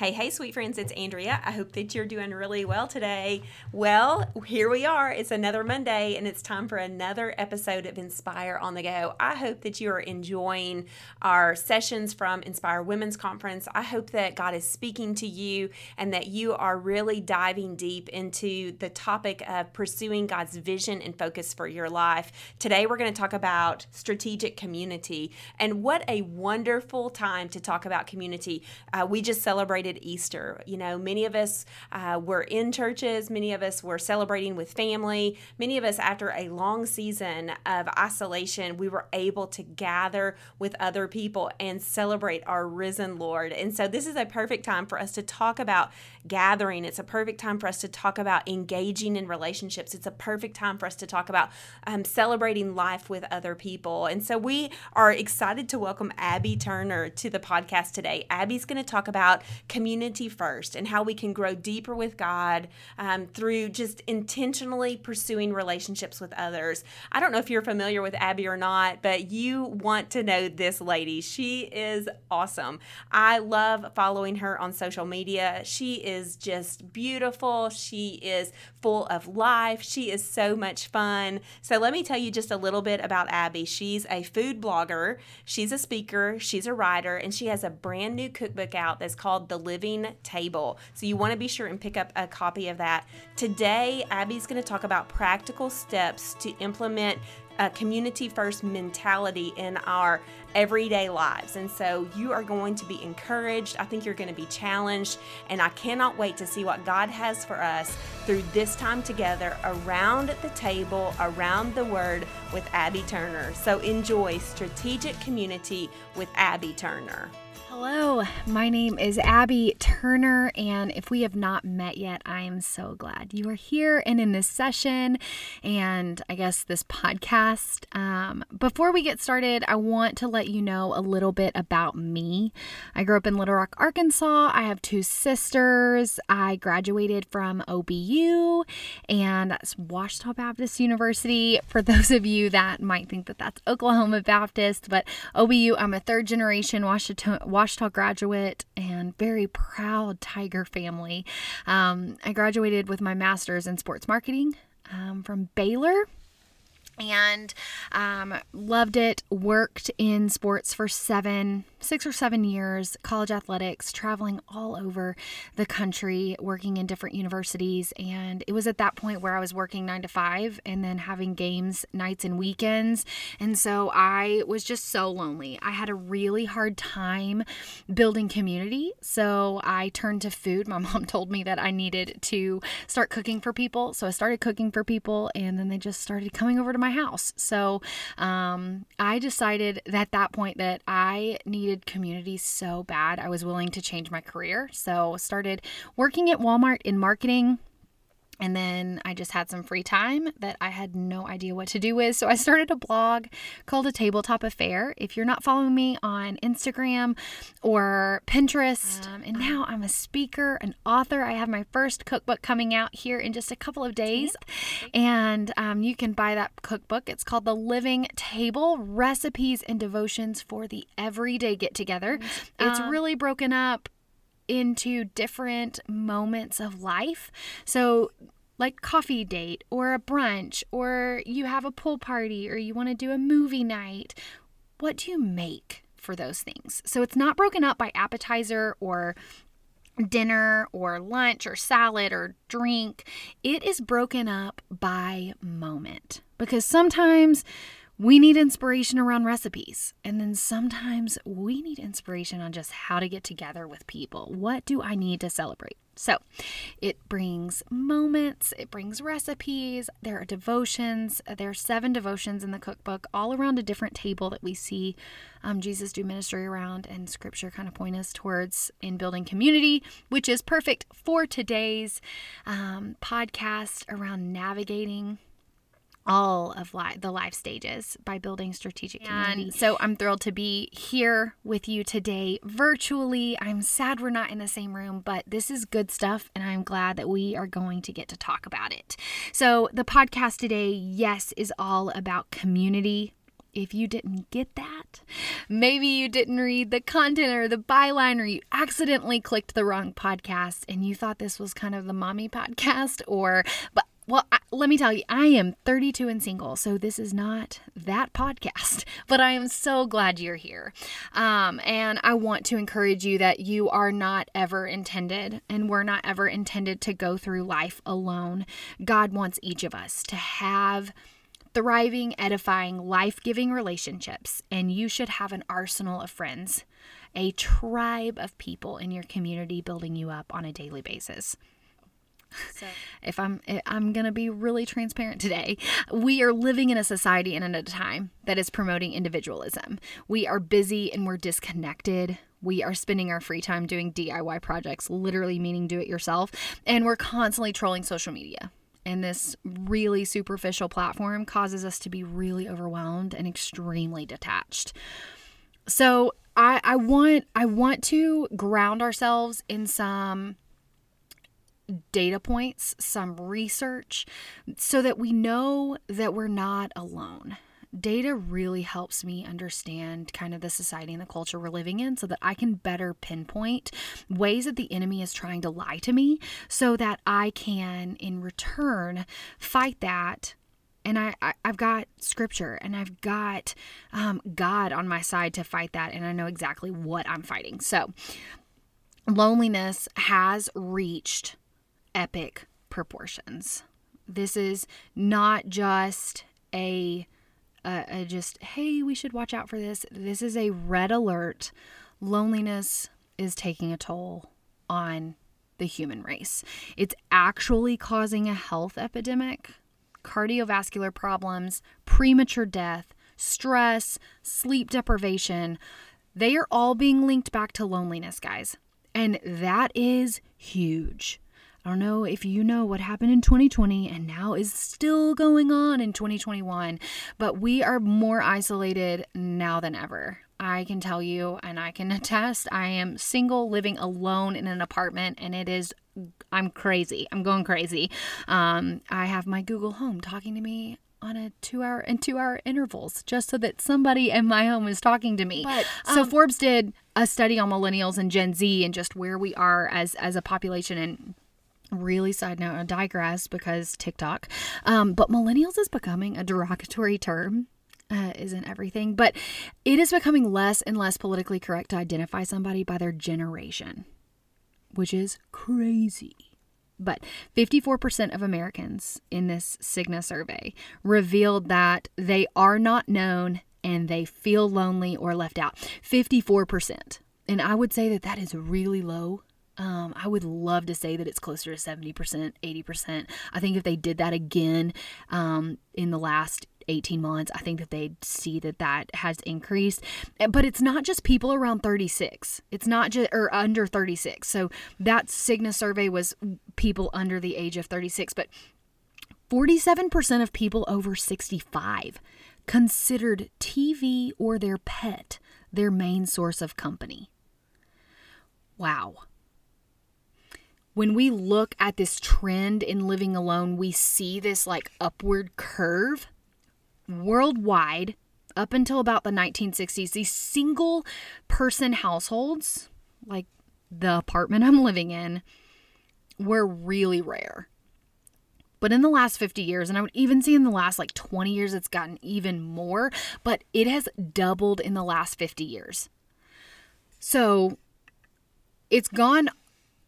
Hey, hey, sweet friends, it's Andrea. I hope that you're doing really well today. Well, here we are. It's another Monday, and it's time for another episode of Inspire on the Go. I hope that you are enjoying our sessions from Inspire Women's Conference. I hope that God is speaking to you and that you are really diving deep into the topic of pursuing God's vision and focus for your life. Today, we're going to talk about strategic community, and what a wonderful time to talk about community. Uh, we just celebrated celebrated Easter. You know, many of us uh, were in churches, many of us were celebrating with family, many of us, after a long season of isolation, we were able to gather with other people and celebrate our risen Lord. And so, this is a perfect time for us to talk about gathering. It's a perfect time for us to talk about engaging in relationships. It's a perfect time for us to talk about um, celebrating life with other people. And so, we are excited to welcome Abby Turner to the podcast today. Abby's going to talk about community first and how we can grow deeper with God um, through just intentionally pursuing relationships with others. I don't know if you're familiar with Abby or not, but you want to know this lady. She is awesome. I love following her on social media. She is just beautiful. She is full of life. She is so much fun. So, let me tell you just a little bit about Abby. She's a food blogger, she's a speaker, she's a writer, and she has a brand new cookbook out that's called The living table. So you want to be sure and pick up a copy of that. Today, Abby's going to talk about practical steps to implement community first mentality in our everyday lives. And so you are going to be encouraged. I think you're going to be challenged. And I cannot wait to see what God has for us through this time together around the table, around the Word with Abby Turner. So enjoy Strategic Community with Abby Turner. Hello, my name is Abby Turner, and if we have not met yet, I am so glad you are here and in this session and I guess this podcast. Um, before we get started, I want to let you know a little bit about me. I grew up in Little Rock, Arkansas. I have two sisters. I graduated from OBU and that's Ouachita Baptist University. For those of you that might think that that's Oklahoma Baptist, but OBU, I'm a third generation Ouachita. Ouachita graduate and very proud Tiger family. Um, I graduated with my master's in sports marketing um, from Baylor and um, loved it. Worked in sports for seven, six or seven years, college athletics, traveling all over the country, working in different universities. And it was at that point where I was working nine to five and then having games nights and weekends. And so I was just so lonely. I had a really hard time building community. So I turned to food. My mom told me that I needed to start cooking for people. So I started cooking for people, and then they just started coming over to my house. So um, I decided at that point that I needed community so bad. I was willing to change my career. So started working at Walmart in marketing and then I just had some free time that I had no idea what to do with. So I started a blog called A Tabletop Affair. If you're not following me on Instagram or Pinterest, um, and now I'm a speaker, an author. I have my first cookbook coming out here in just a couple of days. And um, you can buy that cookbook. It's called The Living Table Recipes and Devotions for the Everyday Get Together. It's um, really broken up into different moments of life. So, like coffee date or a brunch or you have a pool party or you want to do a movie night. What do you make for those things? So it's not broken up by appetizer or dinner or lunch or salad or drink. It is broken up by moment because sometimes we need inspiration around recipes. And then sometimes we need inspiration on just how to get together with people. What do I need to celebrate? So it brings moments, it brings recipes, there are devotions. There are seven devotions in the cookbook, all around a different table that we see um, Jesus do ministry around, and scripture kind of point us towards in building community, which is perfect for today's um, podcast around navigating all of life, the life stages by building strategic community. And so I'm thrilled to be here with you today virtually. I'm sad we're not in the same room, but this is good stuff and I'm glad that we are going to get to talk about it. So the podcast today, yes, is all about community if you didn't get that, maybe you didn't read the content or the byline, or you accidentally clicked the wrong podcast and you thought this was kind of the mommy podcast, or, but well, I, let me tell you, I am 32 and single, so this is not that podcast, but I am so glad you're here. Um, and I want to encourage you that you are not ever intended, and we're not ever intended to go through life alone. God wants each of us to have thriving, edifying, life giving relationships, and you should have an arsenal of friends, a tribe of people in your community building you up on a daily basis. So. if I'm eh, I'm going to be really transparent today, we are living in a society and in a time that is promoting individualism. We are busy and we're disconnected. We are spending our free time doing DIY projects, literally meaning do it yourself, and we're constantly trolling social media and this really superficial platform causes us to be really overwhelmed and extremely detached. So I, I want I want to ground ourselves in some data points, some research, so that we know that we're not alone data really helps me understand kind of the society and the culture we're living in so that I can better pinpoint ways that the enemy is trying to lie to me so that I can, in return, fight that and I, I have got scripture and I've got um, God on my side to fight that, and I know exactly what I'm fighting. So, loneliness has reached epic proportions. This is not just a uh, uh, just, hey, we should watch out for this. This is a red alert. Loneliness is taking a toll on the human race. It's actually causing a health epidemic, cardiovascular problems, premature death, stress, sleep deprivation. They are all being linked back to loneliness, guys. And that is huge. I don't know if you know what happened in 2020 and now is still going on in 2021, but we are more isolated now than ever. I can tell you and I can attest, I am single living alone in an apartment and it is I'm crazy. I'm going crazy. Um, I have my Google Home talking to me on a two hour and two hour intervals just so that somebody in my home is talking to me. But, um, so Forbes did a study on millennials and Gen Z and just where we are as as a population and really side note, I digress because TikTok. Um, but millennials is becoming a derogatory term. Uh, isn't everything, but it is becoming less and less politically correct to identify somebody by their generation, which is crazy. But 54% of Americans in this Cigna survey revealed that they are not known and they feel lonely or left out. 54%. And I would say that that is really low um, I would love to say that it's closer to 70%, 80%. I think if they did that again um, in the last 18 months, I think that they'd see that that has increased. Eh, but it's not just people around 36. It's not just or under 36. So that Cigna survey was people under the age of 36, but 47% of people over 65 considered TV or their pet their main source of company. Wow when we look at this trend in living alone, we see this like upward curve worldwide up until about the 1960s. These single person households, like the apartment I'm living in, were really rare. But in the last 50 years, and I would even see in the last like 20 years, it's gotten even more, but it has doubled in the last 50 years. So it's gone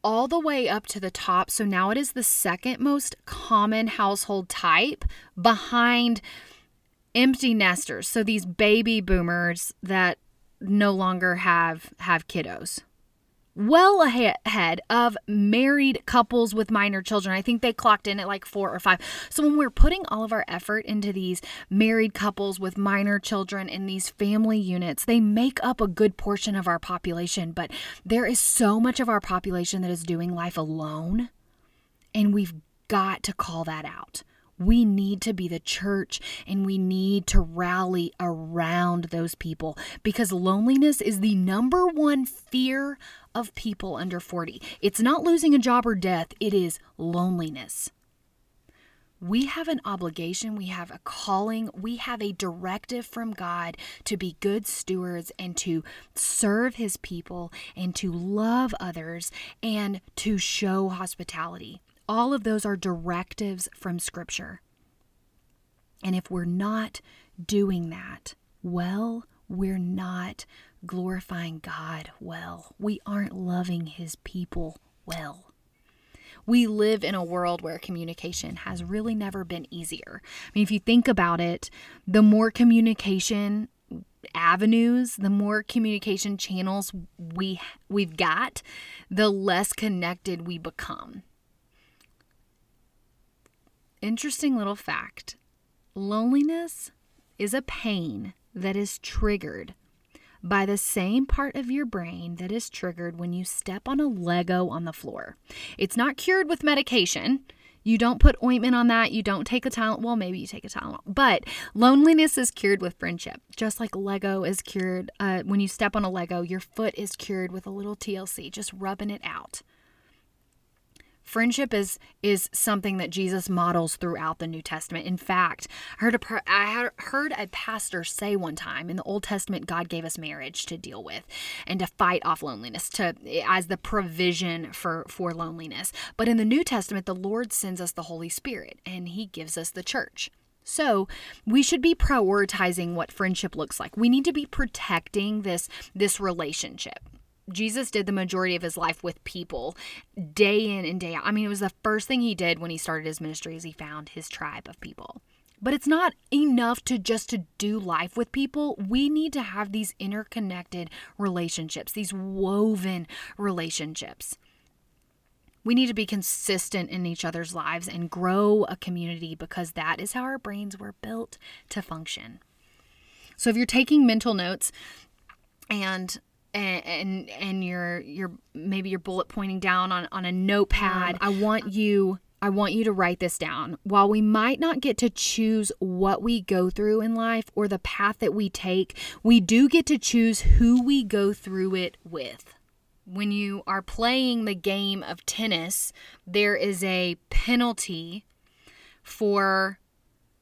all the way up to the top. So now it is the second most common household type behind empty nesters. So these baby boomers that no longer have have kiddos well ahead of married couples with minor children. I think they clocked in at like four or five. So when we're putting all of our effort into these married couples with minor children in these family units, they make up a good portion of our population. But there is so much of our population that is doing life alone. And we've got to call that out. We need to be the church and we need to rally around those people because loneliness is the number one fear of people under 40. It's not losing a job or death, it is loneliness. we have an obligation, we have a calling, we have a directive from God to be good stewards and to serve His people and to love others and to show hospitality. All of those are directives from Scripture. And if we're not doing that well, we're not glorifying God well. We aren't loving His people well we live in a world where communication has really never been easier. I mean, if you think about it, the more communication avenues, the more communication channels we we've got, the less connected we become. Interesting little fact. Loneliness is a pain that is triggered by the same part of your brain that is triggered when you step on a Lego on the floor. It's not cured with medication. You don't put ointment on that. You don't take a Tylenol. Well, maybe you take a Tylenol. But loneliness is cured with friendship. Just like Lego is cured uh, when you step on a Lego, your foot is cured with a little TLC, just rubbing it out. Friendship is is something that Jesus models throughout the New Testament. In fact, I heard a I heard a pastor say one time in the Old Testament God gave us marriage to deal with and to fight off loneliness to as the provision for for loneliness. But in the New Testament the Lord sends us the Holy Spirit and he gives us the church. So, we should be prioritizing what friendship looks like. We need to be protecting this this relationship. Jesus did the majority of his life with people day in and day out. I mean, it was the first thing he did when he started his ministry is he found his tribe of people. But it's not enough to just to do life with people. We need to have these interconnected relationships, these woven relationships. We need to be consistent in each other's lives and grow a community because that is how our brains were built to function. So if you're taking mental notes and and and, and you're you're maybe you're bullet pointing down on on a notepad. Um, I want you I want you to write this down. While we might not get to choose what we go through in life or the path that we take, we do get to choose who we go through it with. When you are playing the game of tennis, there is a penalty for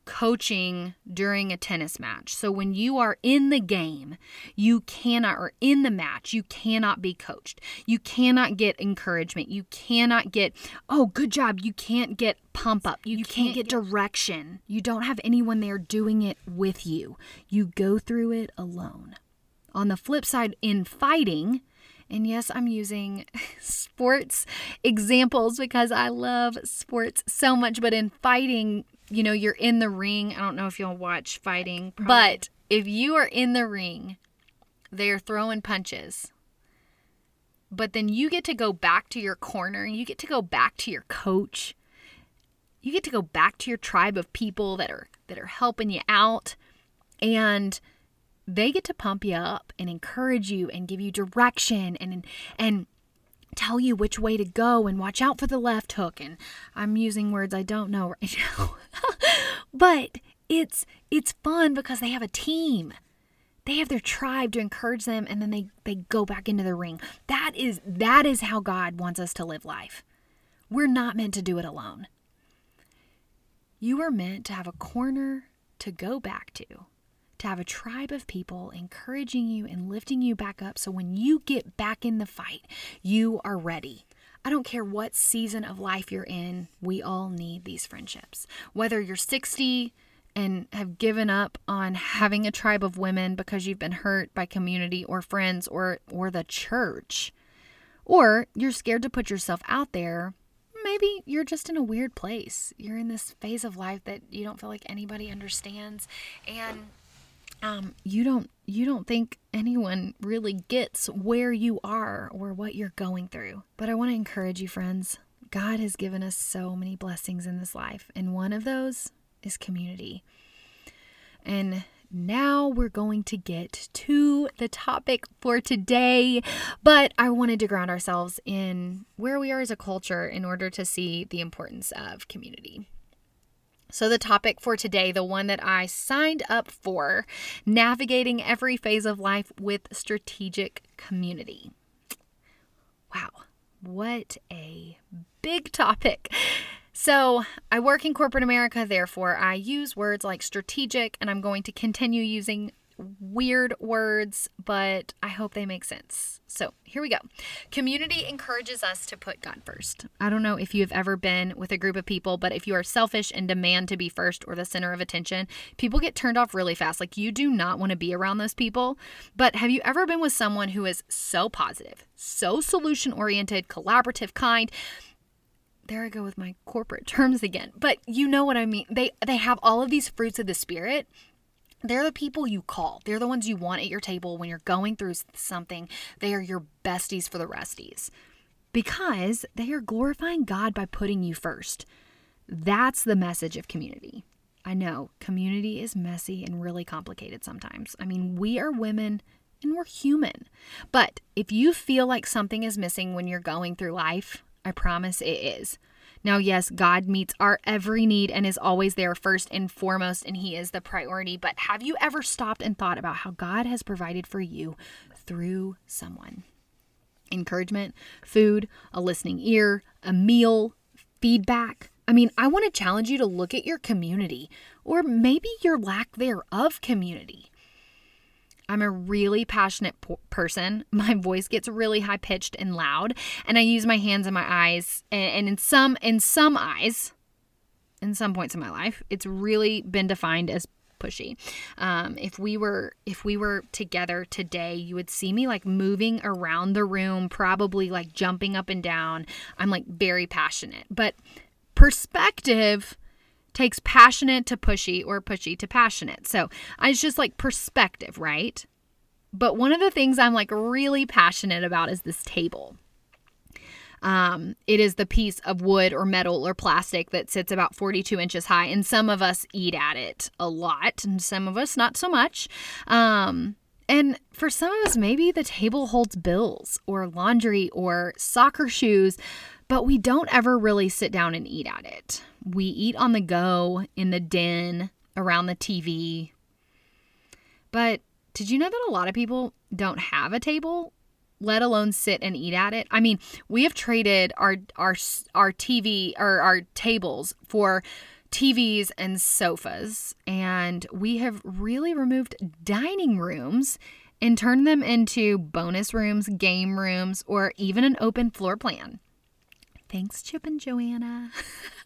coaching during a tennis match. So when you are in the game, you cannot, or in the match, you cannot be coached. You cannot get encouragement. You cannot get, oh, good job. You can't get pump up. You, you can't, can't, get direction. You don't have anyone there doing it with you. You go through it alone. On the flip side, in fighting, and yes, I'm using sports examples because I love sports so much, but in fighting, you know, you're in the ring. I don't know if you'll watch fighting, probably. but if you are in the ring, they are throwing punches. But then you get to go back to your corner, you get to go back to your coach. You get to go back to your tribe of people that are that are helping you out and they get to pump you up and encourage you and give you direction and and tell you which way to go and watch out for the left hook and I'm using words I don't know right now. but it's it's fun because they have a team. They have their tribe to encourage them and then they they go back into the ring. That is that is how God wants us to live life. We're not meant to do it alone. You are meant to have a corner to go back to to have a tribe of people encouraging you and lifting you back up so when you get back in the fight, you are ready. I don't care what season of life you're in, we all need these friendships. Whether you're 60 and have given up on having a tribe of women because you've been hurt by community or friends or or the church, or you're scared to put yourself out there, maybe you're just in a weird place. You're in this phase of life that you don't feel like anybody understands and um, you don't you don't think anyone really gets where you are or what you're going through. But I want to encourage you, friends. God has given us so many blessings in this life, and one of those is community. And now we're going to get to the topic for today. But I wanted to ground ourselves in where we are as a culture in order to see the importance of community. So, the topic for today, the one that I signed up for, navigating every phase of life with strategic community. Wow, what a big topic. So, I work in corporate America, therefore, I use words like strategic, and I'm going to continue using weird words, but I hope they make sense. So, here we go. Community encourages us to put God first. I don't know if you have ever been with a group of people, but if you are selfish and demand to be first or the center of attention, people get turned off really fast. Like, you do not want to be around those people. But have you ever been with someone who is so positive, so solution oriented, collaborative, kind? there I go with my corporate terms again. But you know what I mean. They they have all of these fruits of the spirit. They're the people you call. They're the ones you want at your table when you're going through something. They are your besties for the resties. Because they are glorifying God by putting you first. That's the message of community. I know community is messy and really complicated sometimes. I mean, we are women and we're human. But if you feel like something is missing when you're going through life, I promise it is. Now, yes, God meets our every need and is always there first and foremost, and He is the priority. But have you ever stopped and thought about how God has provided for you through someone? Encouragement, food, a listening ear, a meal, feedback. I mean, I want to challenge you to look at your community or maybe your lack thereof community. I'm a really passionate person. My voice gets really high pitched and loud, and I use my hands and my eyes. And, and in some in some eyes, in some points in my life, it's really been defined as pushy. Um, if we were if we were together today, you would see me like moving around the room, probably like jumping up and down. I'm like very passionate, but perspective takes passionate to pushy or pushy to passionate. So it's just like perspective, right? But one of the things I'm like really passionate about is this table. Um, it is the piece of wood or metal or plastic that sits about 42 inches high, and some of us eat at it a lot, and some of us not so much. Um, and for some of us, maybe the table holds bills or laundry or soccer shoes, but we don't ever really sit down and eat at it. We eat on the go, in the den, around the TV. But did you know that a lot of people don't have a table, let alone sit and eat at it? I mean, we have traded our our our TV or our tables for TVs and sofas, and we have really removed dining rooms and turned them into bonus rooms, game rooms, or even an open floor plan. Thanks, Chip and Joanna.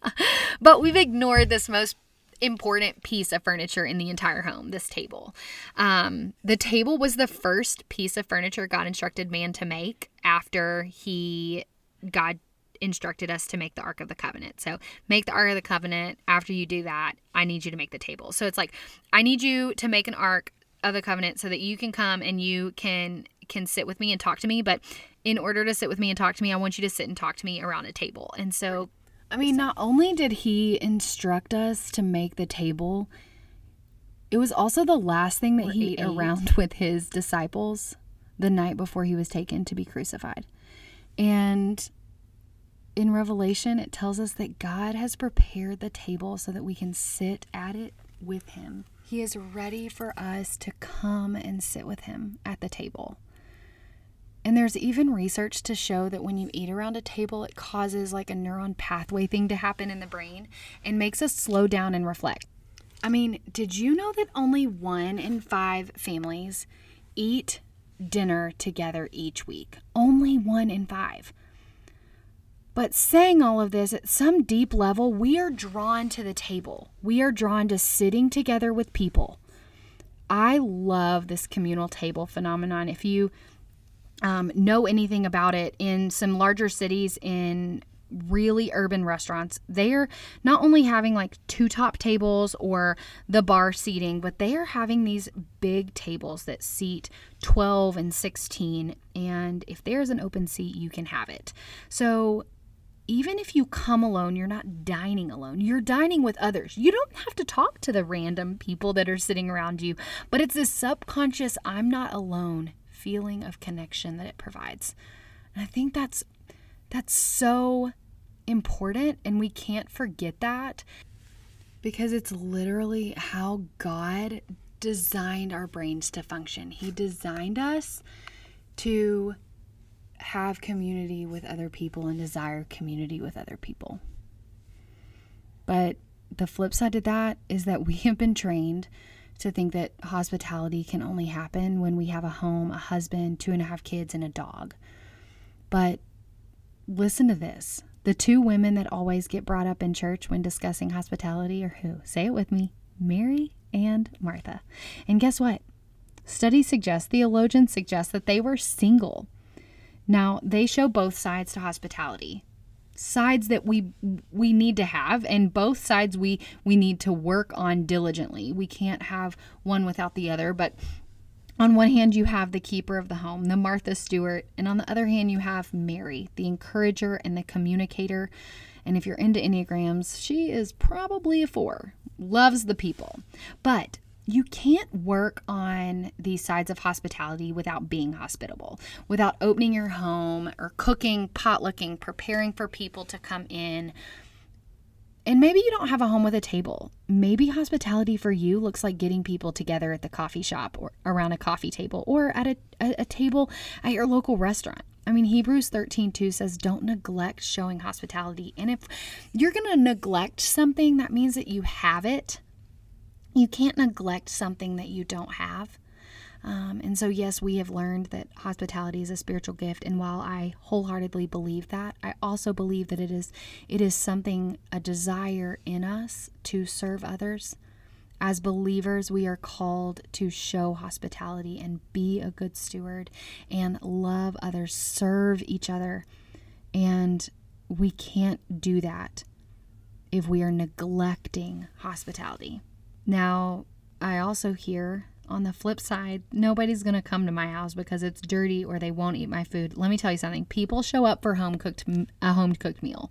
but we've ignored this most important piece of furniture in the entire home this table. Um, the table was the first piece of furniture God instructed man to make after he, God instructed us to make the Ark of the Covenant. So make the Ark of the Covenant. After you do that, I need you to make the table. So it's like, I need you to make an Ark of the Covenant so that you can come and you can can sit with me and talk to me. But in order to sit with me and talk to me, I want you to sit and talk to me around a table. And so, I mean, not only did he instruct us to make the table, it was also the last thing that he ate around with his disciples the night before he was taken to be crucified. And in Revelation, it tells us that God has prepared the table so that we can sit at it with him. He is ready for us to come and sit with him at the table. And there's even research to show that when you eat around a table, it causes like a neuron pathway thing to happen in the brain and makes us slow down and reflect. I mean, did you know that only one in five families eat dinner together each week? Only one in five. But saying all of this, at some deep level, we are drawn to the table. We are drawn to sitting together with people. I love this communal table phenomenon. If you um, know anything about it in some larger cities in really urban restaurants, they are not only having like two top tables or the bar seating, but they are having these big tables that seat 12 and 16. And if there's an open seat, you can have it. So even if you come alone, you're not dining alone. You're dining with others. You don't have to talk to the random people that are sitting around you, but it's this subconscious, I'm not alone feeling of connection that it provides. And I think that's that's so important and we can't forget that because it's literally how God designed our brains to function. He designed us to have community with other people and desire community with other people. But the flip side to that is that we have been trained to think that hospitality can only happen when we have a home, a husband, two and a half kids, and a dog. But listen to this the two women that always get brought up in church when discussing hospitality are who? Say it with me Mary and Martha. And guess what? Studies suggest, theologians suggest that they were single. Now, they show both sides to hospitality sides that we we need to have and both sides we we need to work on diligently. We can't have one without the other but on one hand you have the keeper of the home the martha stewart and on the other hand you have mary the encourager and the communicator. And if you're into enneagrams she is probably a four loves the people. But you can't work on these sides of hospitality without being hospitable, without opening your home or cooking, potlucking, preparing for people to come in. And maybe you don't have a home with a table. Maybe hospitality for you looks like getting people together at the coffee shop or around a coffee table or at a, a, a table at your local restaurant. I mean, Hebrews 13 2 says, Don't neglect showing hospitality. And if you're going to neglect something, that means that you have it you can't neglect something that you don't have. Um, and so, yes, we have learned that hospitality is a spiritual gift. And while I wholeheartedly believe that, I also believe that it is it is something a desire in us to serve others. As believers, we are called to show hospitality and be a good steward and love others, serve each other. And we can't do that if we are neglecting hospitality. Now, I also hear on the flip side, nobody's going to come to my house because it's dirty or they won't eat my food. Let me tell you something. People show up for home cooked a home cooked meal.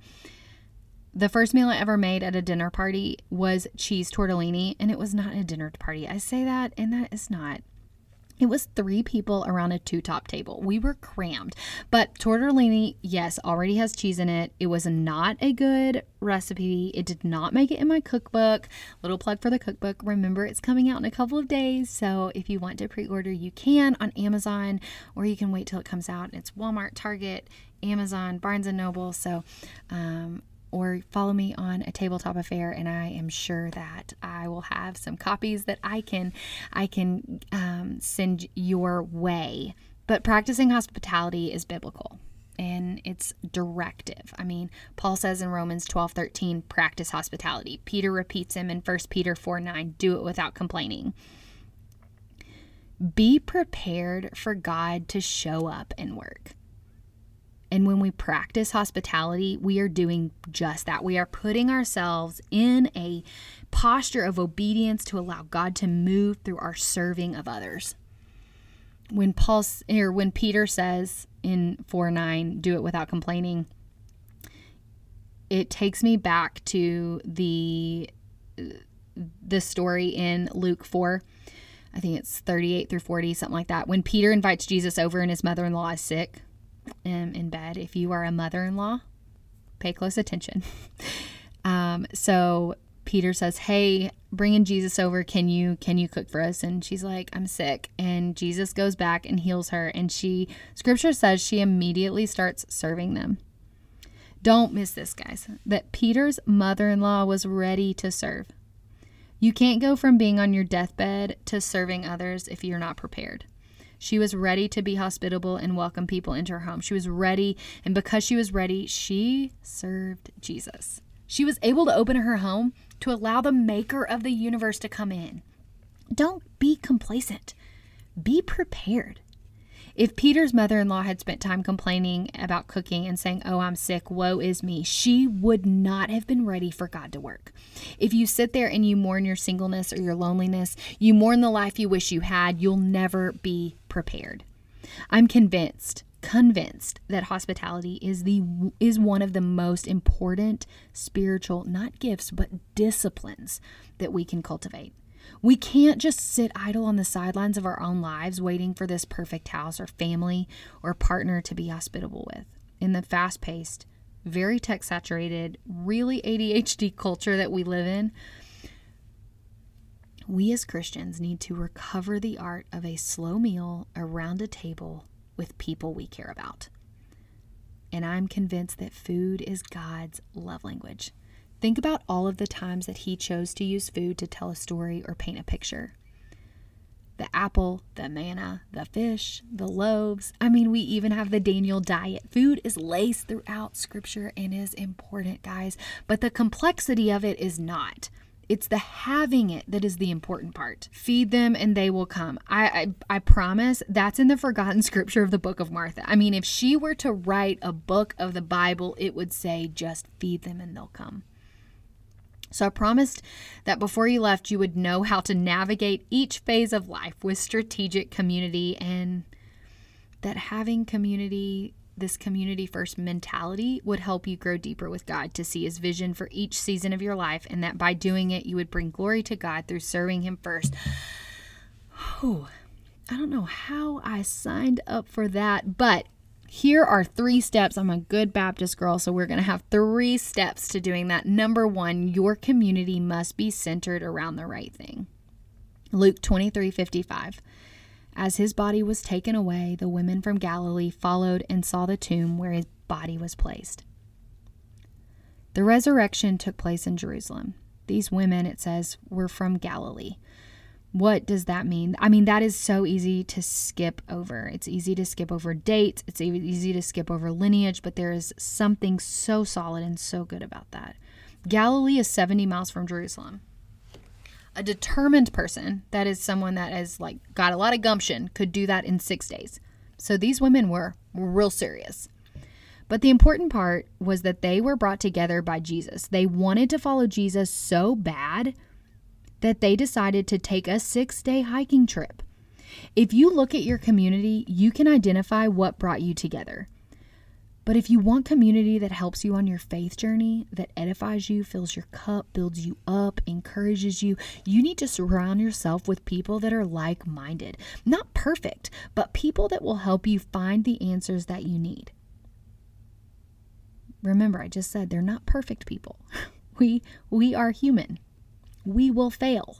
The first meal I ever made at a dinner party was cheese tortellini, and it was not a dinner party. I say that, and that is not it was three people around a two top table. We were crammed. But tortellini, yes, already has cheese in it. It was not a good recipe. It did not make it in my cookbook. Little plug for the cookbook. Remember, it's coming out in a couple of days. So if you want to pre order, you can on Amazon or you can wait till it comes out. It's Walmart, Target, Amazon, Barnes and Noble. So um, or follow me on a tabletop affair and i am sure that i will have some copies that i can i can um, send your way but practicing hospitality is biblical and it's directive. I mean, Paul says in Romans 12 13, practice hospitality. Peter repeats him in 1 Peter 4 9, do it without complaining. Be prepared for God to show up and work. And when we practice hospitality, we are doing just that. We are putting ourselves in a posture of obedience to allow God to move through our serving of others. When Paul or when Peter says in 4 9, do it without complaining, it takes me back to the the story in Luke 4. I think it's 38 through 40, something like that. When Peter invites Jesus over and his mother in law is sick, um, in bed. If you are a mother in law, pay close attention. um, so Peter says, "Hey, bringing Jesus over. Can you can you cook for us?" And she's like, "I'm sick." And Jesus goes back and heals her, and she Scripture says she immediately starts serving them. Don't miss this, guys. That Peter's mother-in-law was ready to serve. You can't go from being on your deathbed to serving others if you're not prepared. She was ready to be hospitable and welcome people into her home. She was ready, and because she was ready, she served Jesus. She was able to open her home to allow the maker of the universe to come in. Don't be complacent. Be prepared. If Peter's mother in law had spent time complaining about cooking and saying, Oh, I'm sick, woe is me, she would not have been ready for God to work. If you sit there and you mourn your singleness or your loneliness, you mourn the life you wish you had, you'll never be prepared. I'm convinced convinced that hospitality is the is one of the most important spiritual not gifts but disciplines that we can cultivate. We can't just sit idle on the sidelines of our own lives waiting for this perfect house or family or partner to be hospitable with. In the fast paced, very tech saturated, really ADHD culture that we live in, we as Christians need to recover the art of a slow meal around a table with people we care about. And I'm convinced that food is God's love language. Think about all of the times that he chose to use food to tell a story or paint a picture. The apple, the manna, the fish, the loaves. I mean, we even have the Daniel diet. Food is laced throughout scripture and is important, guys, but the complexity of it is not. It's the having it that is the important part. Feed them and they will come. I, I, I promise that's in the forgotten scripture of the book of Martha. I mean, if she were to write a book of the Bible, it would say, just feed them and they'll come. So I promised that before you left, you would know how to navigate each phase of life with strategic community and that having community this community first mentality would help you grow deeper with God to see his vision for each season of your life, and that by doing it, you would bring glory to God through serving him first. Oh, I don't know how I signed up for that, but here are three steps. I'm a good Baptist girl, so we're going to have three steps to doing that. Number one, your community must be centered around the right thing. Luke 23 55. As his body was taken away, the women from Galilee followed and saw the tomb where his body was placed. The resurrection took place in Jerusalem. These women, it says, were from Galilee. What does that mean? I mean, that is so easy to skip over. It's easy to skip over dates, it's easy to skip over lineage, but there is something so solid and so good about that. Galilee is 70 miles from Jerusalem a determined person, that is someone that has like got a lot of gumption, could do that in six days. So these women were, real serious. But the important part was that they were brought together by Jesus. They wanted to follow Jesus so bad that they decided to take a six day hiking trip. If you look at your community, you can identify what brought you together. But if you want community that helps you on your faith journey, that edifies you, fills your cup, builds you up, encourages you, you need to surround yourself with people that are like minded. Not perfect, but people that will help you find the answers that you need. Remember, I just said they're not perfect people. We, we are human. We will fail.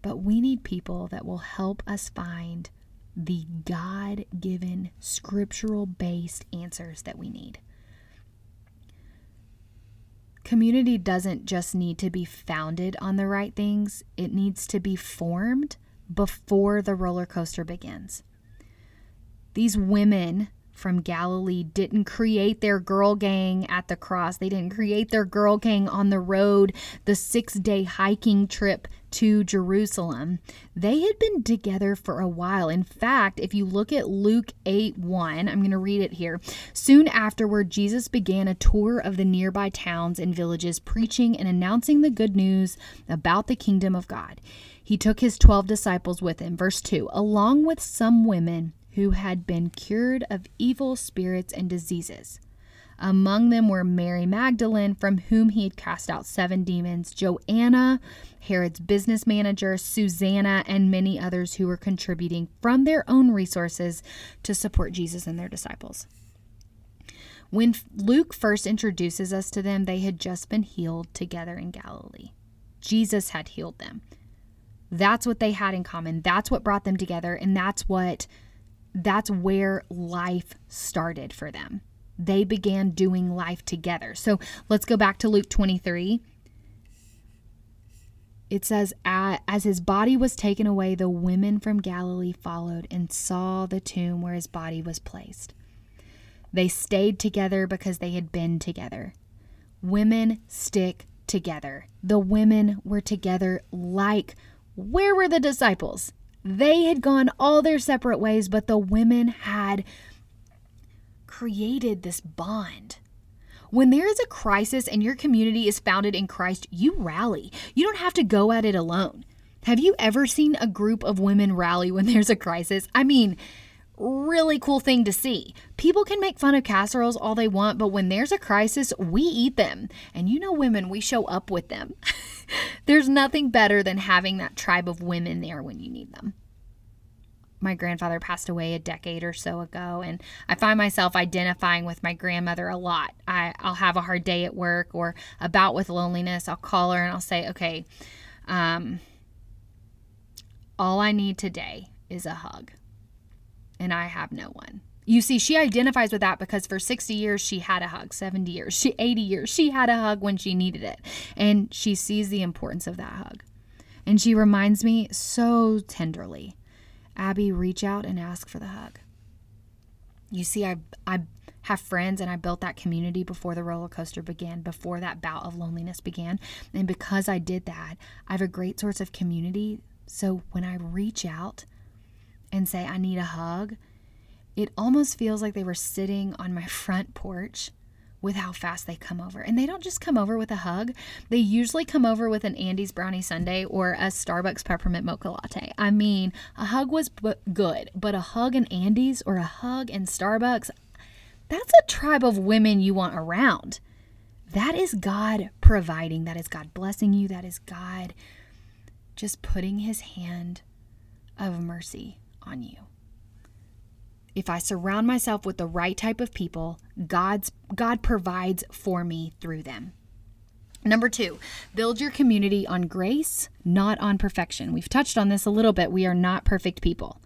But we need people that will help us find the God given, scriptural based answers that we need. Community doesn't just need to be founded on the right things, it needs to be formed before the roller coaster begins. These women from Galilee didn't create their girl gang at the cross. They didn't create their girl gang on the road, the six day hiking trip to Jerusalem. They had been together for a while. In fact, if you look at Luke 8 1, I'm going to read it here. Soon afterward, Jesus began a tour of the nearby towns and villages, preaching and announcing the good news about the kingdom of God. He took his 12 disciples with him. Verse 2 along with some women who had been cured of evil spirits and diseases. Among them were Mary Magdalene, from whom he had cast out seven demons, Joanna, Herod's business manager, Susanna, and many others who were contributing from their own resources to support Jesus and their disciples. When Luke first introduces us to them, they had just been healed together in Galilee. Jesus had healed them. That's what they had in common. That's what brought them together, and that's what that's where life started for them. They began doing life together. So let's go back to Luke 23. It says, As his body was taken away, the women from Galilee followed and saw the tomb where his body was placed. They stayed together because they had been together. Women stick together. The women were together like where were the disciples? They had gone all their separate ways, but the women had created this bond. When there is a crisis and your community is founded in Christ, you rally. You don't have to go at it alone. Have you ever seen a group of women rally when there's a crisis? I mean, really cool thing to see. People can make fun of casseroles all they want, but when there's a crisis, we eat them. And you know, women, we show up with them. there's nothing better than having that tribe of women there when you need them. My grandfather passed away a decade or so ago, and I find myself identifying with my grandmother a lot. I, I'll have a hard day at work or about with loneliness. I'll call her and I'll say, okay, um, all I need today is a hug and I have no one. You see, she identifies with that because for 60 years she had a hug, 70 years, she 80 years, she had a hug when she needed it. And she sees the importance of that hug. And she reminds me so tenderly, Abby, reach out and ask for the hug. You see, I I have friends and I built that community before the roller coaster began, before that bout of loneliness began. And because I did that, I have a great source of community. So when I reach out and say I need a hug, it almost feels like they were sitting on my front porch with how fast they come over. And they don't just come over with a hug, they usually come over with an Andy's Brownie Sundae or a Starbucks Peppermint Mocha Latte. I mean, a hug was b- good, but a hug in Andy's or a hug in Starbucks, that's a tribe of women you want around. That is God providing, that is God blessing you, that is God just putting his hand of mercy on you if I surround myself with the right type of people, God's God provides for me through them. Number 2, build your community on grace, not on perfection. We've touched on this a little bit. We are not perfect people.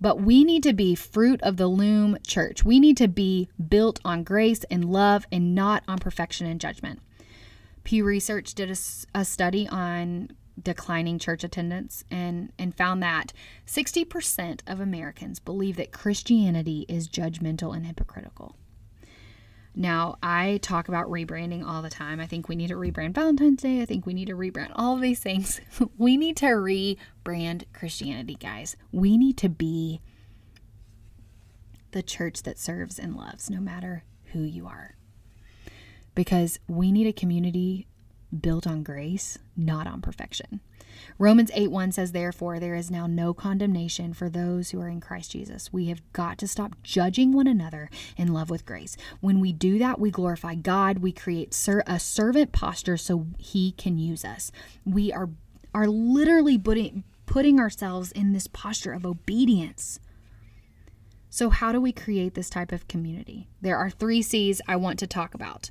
But we need to be fruit of the loom church. We need to be built on grace and love and not on perfection and judgment. Pew Research did a, a study on declining church attendance and, and found that 60% of Americans believe that Christianity is judgmental and hypocritical. Now, I talk about rebranding all the time. I think we need to rebrand Valentine's Day. I think we need to rebrand all these things. we need to rebrand Christianity, guys. We need to be the church that serves and loves, no matter who you are. Because we need a community built on grace, not on perfection. Romans 8 1 says, Therefore, there is now no condemnation for those who are in Christ Jesus. We have got to stop judging one another in love with grace. When we do that, we glorify God. We create a servant posture so He can use us. We are, are literally putting, putting ourselves in this posture of obedience. So, how do we create this type of community? There are three C's I want to talk about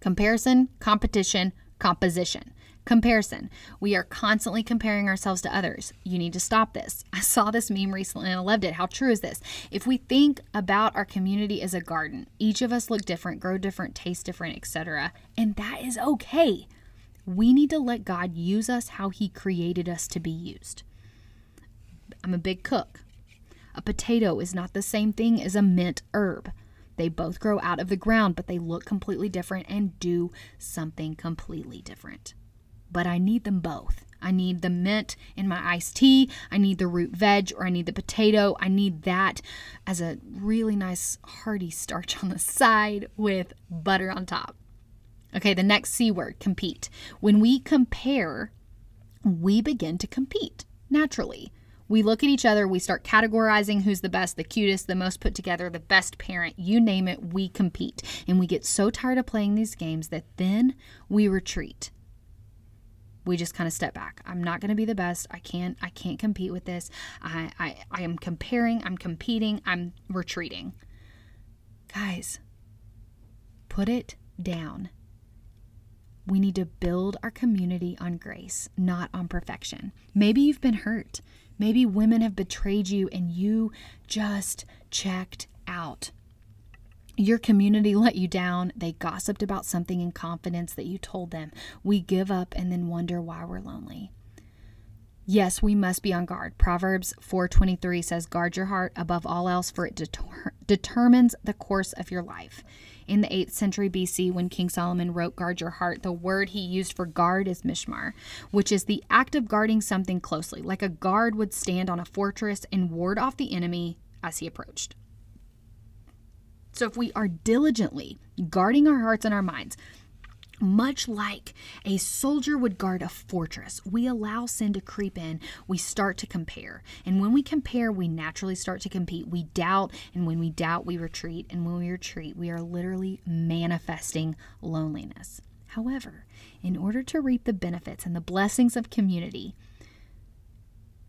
Comparison, competition, composition. Comparison. We are constantly comparing ourselves to others. You need to stop this. I saw this meme recently and I loved it. How true is this? If we think about our community as a garden, each of us look different, grow different, taste different, etc., and that is okay. We need to let God use us how he created us to be used. I'm a big cook. A potato is not the same thing as a mint herb. They both grow out of the ground, but they look completely different and do something completely different. But I need them both. I need the mint in my iced tea. I need the root veg or I need the potato. I need that as a really nice hearty starch on the side with butter on top. Okay, the next C word compete. When we compare, we begin to compete naturally. We look at each other, we start categorizing who's the best, the cutest, the most put together, the best parent, you name it, we compete. And we get so tired of playing these games that then we retreat. We just kind of step back. I'm not going to be the best. I can't I can't compete with this. I I I am comparing, I'm competing, I'm retreating. Guys, put it down. We need to build our community on grace, not on perfection. Maybe you've been hurt. Maybe women have betrayed you and you just checked out. Your community let you down. They gossiped about something in confidence that you told them. We give up and then wonder why we're lonely. Yes, we must be on guard. Proverbs 4:23 says, "Guard your heart above all else, for it deter- determines the course of your life." In the 8th century BC, when King Solomon wrote Guard Your Heart, the word he used for guard is mishmar, which is the act of guarding something closely, like a guard would stand on a fortress and ward off the enemy as he approached. So if we are diligently guarding our hearts and our minds, much like a soldier would guard a fortress, we allow sin to creep in. We start to compare. And when we compare, we naturally start to compete. We doubt. And when we doubt, we retreat. And when we retreat, we are literally manifesting loneliness. However, in order to reap the benefits and the blessings of community,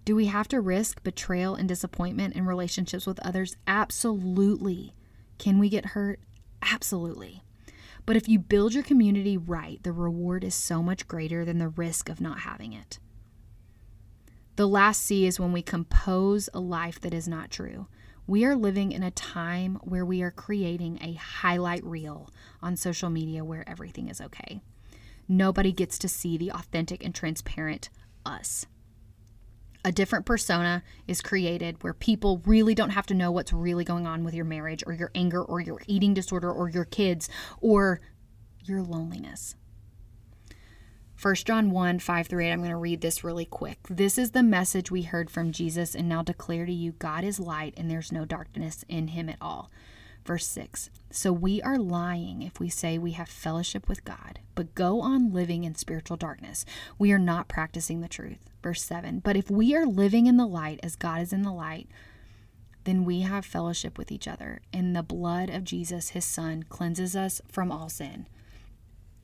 do we have to risk betrayal and disappointment in relationships with others? Absolutely. Can we get hurt? Absolutely. But if you build your community right, the reward is so much greater than the risk of not having it. The last C is when we compose a life that is not true. We are living in a time where we are creating a highlight reel on social media where everything is okay. Nobody gets to see the authentic and transparent us. A different persona is created where people really don't have to know what's really going on with your marriage or your anger or your eating disorder or your kids or your loneliness. 1 John 1 5 through 8. I'm going to read this really quick. This is the message we heard from Jesus and now declare to you God is light and there's no darkness in him at all. Verse 6 So we are lying if we say we have fellowship with God, but go on living in spiritual darkness. We are not practicing the truth. Verse 7 But if we are living in the light as God is in the light, then we have fellowship with each other, and the blood of Jesus, his Son, cleanses us from all sin.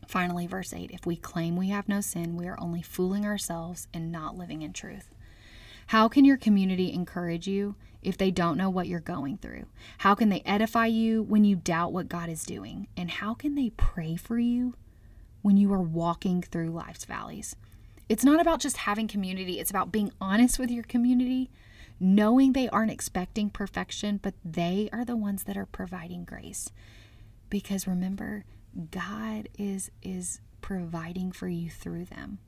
Finally, verse 8 if we claim we have no sin, we are only fooling ourselves and not living in truth. How can your community encourage you if they don't know what you're going through? How can they edify you when you doubt what God is doing? And how can they pray for you when you are walking through life's valleys? It's not about just having community, it's about being honest with your community, knowing they aren't expecting perfection, but they are the ones that are providing grace. Because remember, God is is providing for you through them.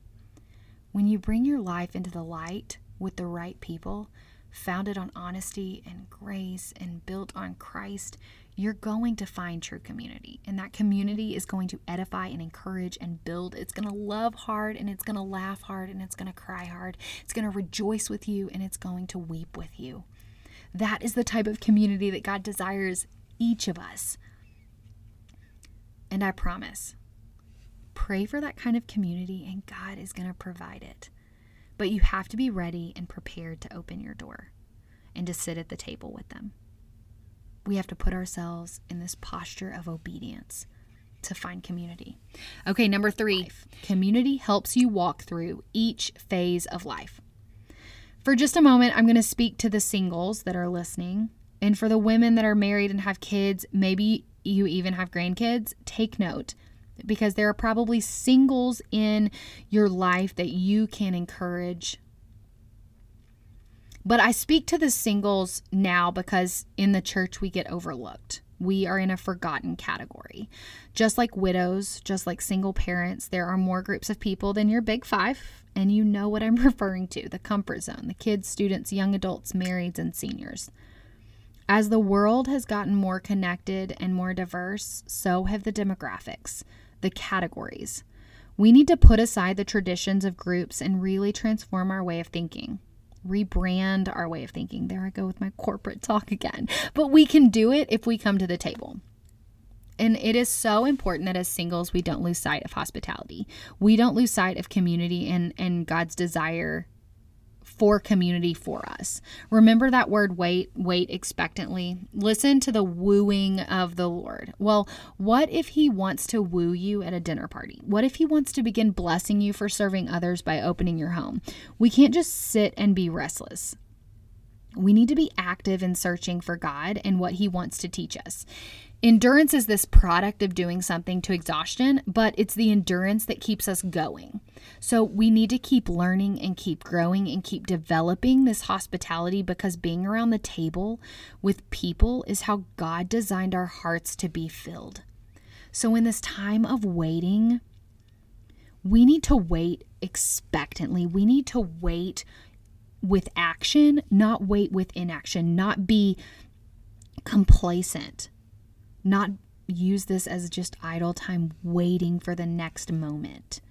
When you bring your life into the light with the right people, founded on honesty and grace and built on Christ, you're going to find true community. And that community is going to edify and encourage and build. It's going to love hard and it's going to laugh hard and it's going to cry hard. It's going to rejoice with you and it's going to weep with you. That is the type of community that God desires each of us. And I promise, pray for that kind of community, and God is going to provide it. But you have to be ready and prepared to open your door and to sit at the table with them. We have to put ourselves in this posture of obedience to find community. Okay, number three community helps you walk through each phase of life. For just a moment, I'm going to speak to the singles that are listening. And for the women that are married and have kids, maybe you even have grandkids, take note because there are probably singles in your life that you can encourage. But I speak to the singles now because in the church we get overlooked. We are in a forgotten category. Just like widows, just like single parents, there are more groups of people than your big five, and you know what I'm referring to the comfort zone, the kids, students, young adults, marrieds, and seniors. As the world has gotten more connected and more diverse, so have the demographics, the categories. We need to put aside the traditions of groups and really transform our way of thinking. Rebrand our way of thinking. There I go with my corporate talk again. But we can do it if we come to the table. And it is so important that as singles, we don't lose sight of hospitality. We don't lose sight of community and, and God's desire for community for us. Remember that word wait, wait expectantly. Listen to the wooing of the Lord. Well, what if He wants to woo you at a dinner party? What if He wants to begin blessing you for serving others by opening your home? We can't just sit and be restless. We need to be active in searching for God and what He wants to teach us. Endurance is this product of doing something to exhaustion, but it's the endurance that keeps us going. So we need to keep learning and keep growing and keep developing this hospitality because being around the table with people is how God designed our hearts to be filled. So in this time of waiting, we need to wait expectantly. We need to wait with action, not wait with inaction, not be complacent not use this as just idle time waiting for the next moment.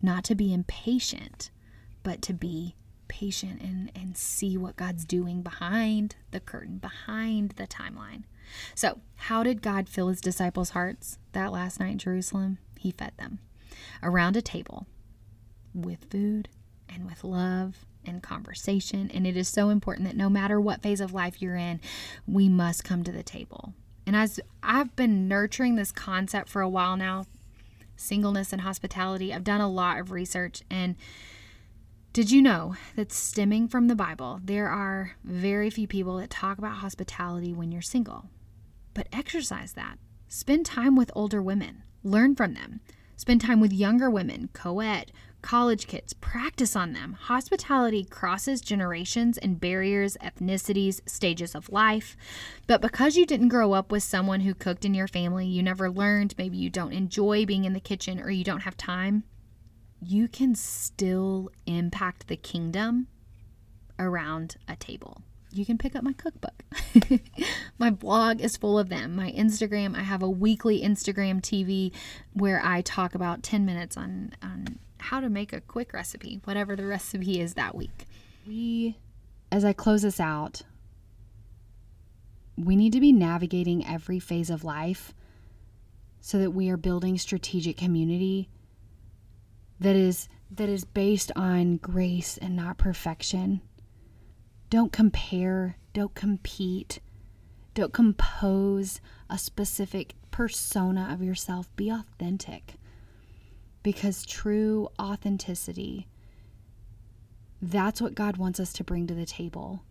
Not to be impatient, but to be patient and, and see what God's doing behind the curtain, behind the timeline. So, how did God fill his disciples' hearts that last night in Jerusalem? He fed them around a table with food and with love and conversation. And it is so important that no matter what phase of life you're in, we must come to the table. And as I've been nurturing this concept for a while now, singleness and hospitality, I've done a lot of research. And did you know that stemming from the Bible, there are very few people that talk about hospitality when you're single? But exercise that. Spend time with older women, learn from them. Spend time with younger women, co ed, college kids, practice on them. Hospitality crosses generations and barriers, ethnicities, stages of life. But because you didn't grow up with someone who cooked in your family, you never learned, maybe you don't enjoy being in the kitchen or you don't have time, you can still impact the kingdom around a table. You can pick up my cookbook. my blog is full of them. My Instagram, I have a weekly Instagram TV where I talk about 10 minutes on, on how to make a quick recipe, whatever the recipe is that week. We, as I close this out, we need to be navigating every phase of life so that we are building strategic community that is that is based on grace and not perfection. Don't compare, don't compete, don't compose a specific persona of yourself. Be authentic because true authenticity, that's what God wants us to bring to the table.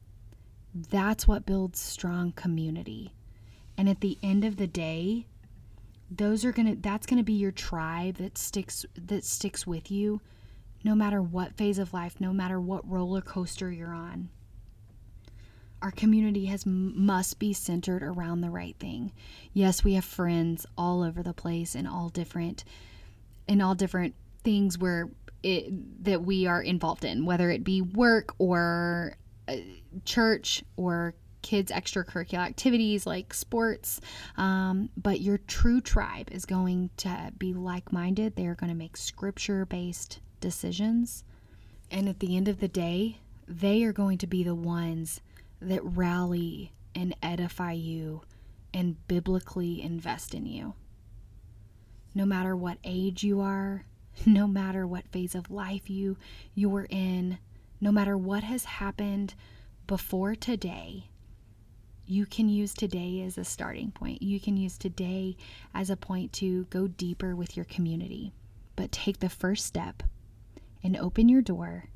That's what builds strong community. And at the end of the day, those are going to that's going to be your tribe that sticks that sticks with you no matter what phase of life, no matter what roller coaster you're on. Our community has must be centered around the right thing. Yes, we have friends all over the place in all different in all different things where it, that we are involved in, whether it be work or uh, church or kids' extracurricular activities like sports. Um, but your true tribe is going to be like minded. They're going to make scripture based decisions. And at the end of the day, they are going to be the ones that rally and edify you and biblically invest in you no matter what age you are, no matter what phase of life you you're in, no matter what has happened before today, you can use today as a starting point. You can use today as a point to go deeper with your community. But take the first step and open your door.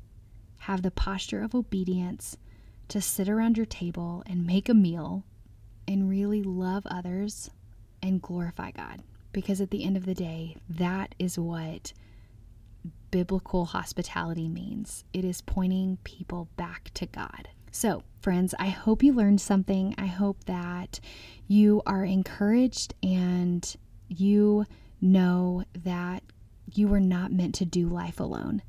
Have the posture of obedience to sit around your table and make a meal and really love others and glorify God because at the end of the day, that is what biblical hospitality means it is pointing people back to God. So, friends, I hope you learned something. I hope that you are encouraged and you know that you were not meant to do life alone,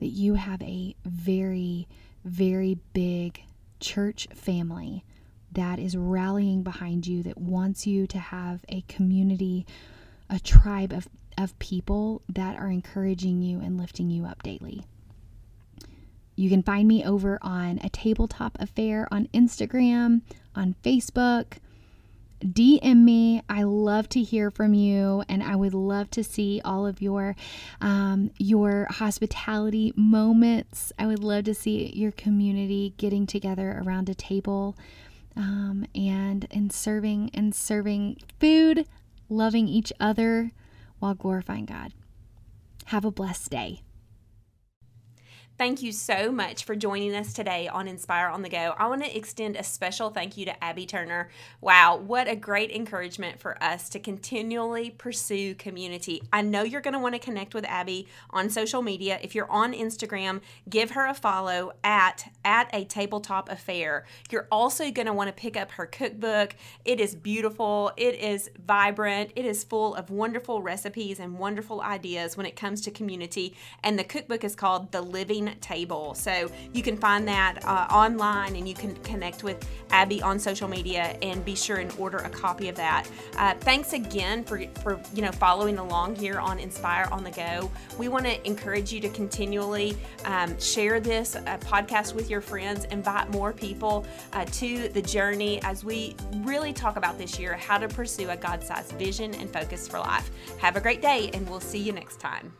that you have a very, very big church family that is rallying behind you, that wants you to have a community a tribe of, of people that are encouraging you and lifting you up daily. You can find me over on a tabletop affair on Instagram, on Facebook. DM me. I love to hear from you, and I would love to see all of your um, your hospitality moments. I would love to see your community getting together around a table um, and and serving and serving food loving each other while glorifying God. Have a blessed day. Thank you so much for joining us today on Inspire on the Go. I want to extend a special thank you to Abby Turner. Wow, what a great encouragement for us to continually pursue community. I know you're going to want to connect with Abby on social media. If you're on Instagram, give her a follow at at a tabletop affair. You're also going to want to pick up her cookbook. It is beautiful, it is vibrant, it is full of wonderful recipes and wonderful ideas when it comes to community. And the cookbook is called The Living table. So you can find that uh, online and you can connect with Abby on social media and be sure and order a copy of that. Uh, thanks again for, for you know following along here on Inspire on the Go. We want to encourage you to continually um, share this uh, podcast with your friends, invite more people uh, to the journey as we really talk about this year how to pursue a God sized vision and focus for life. Have a great day, and we'll see you next time.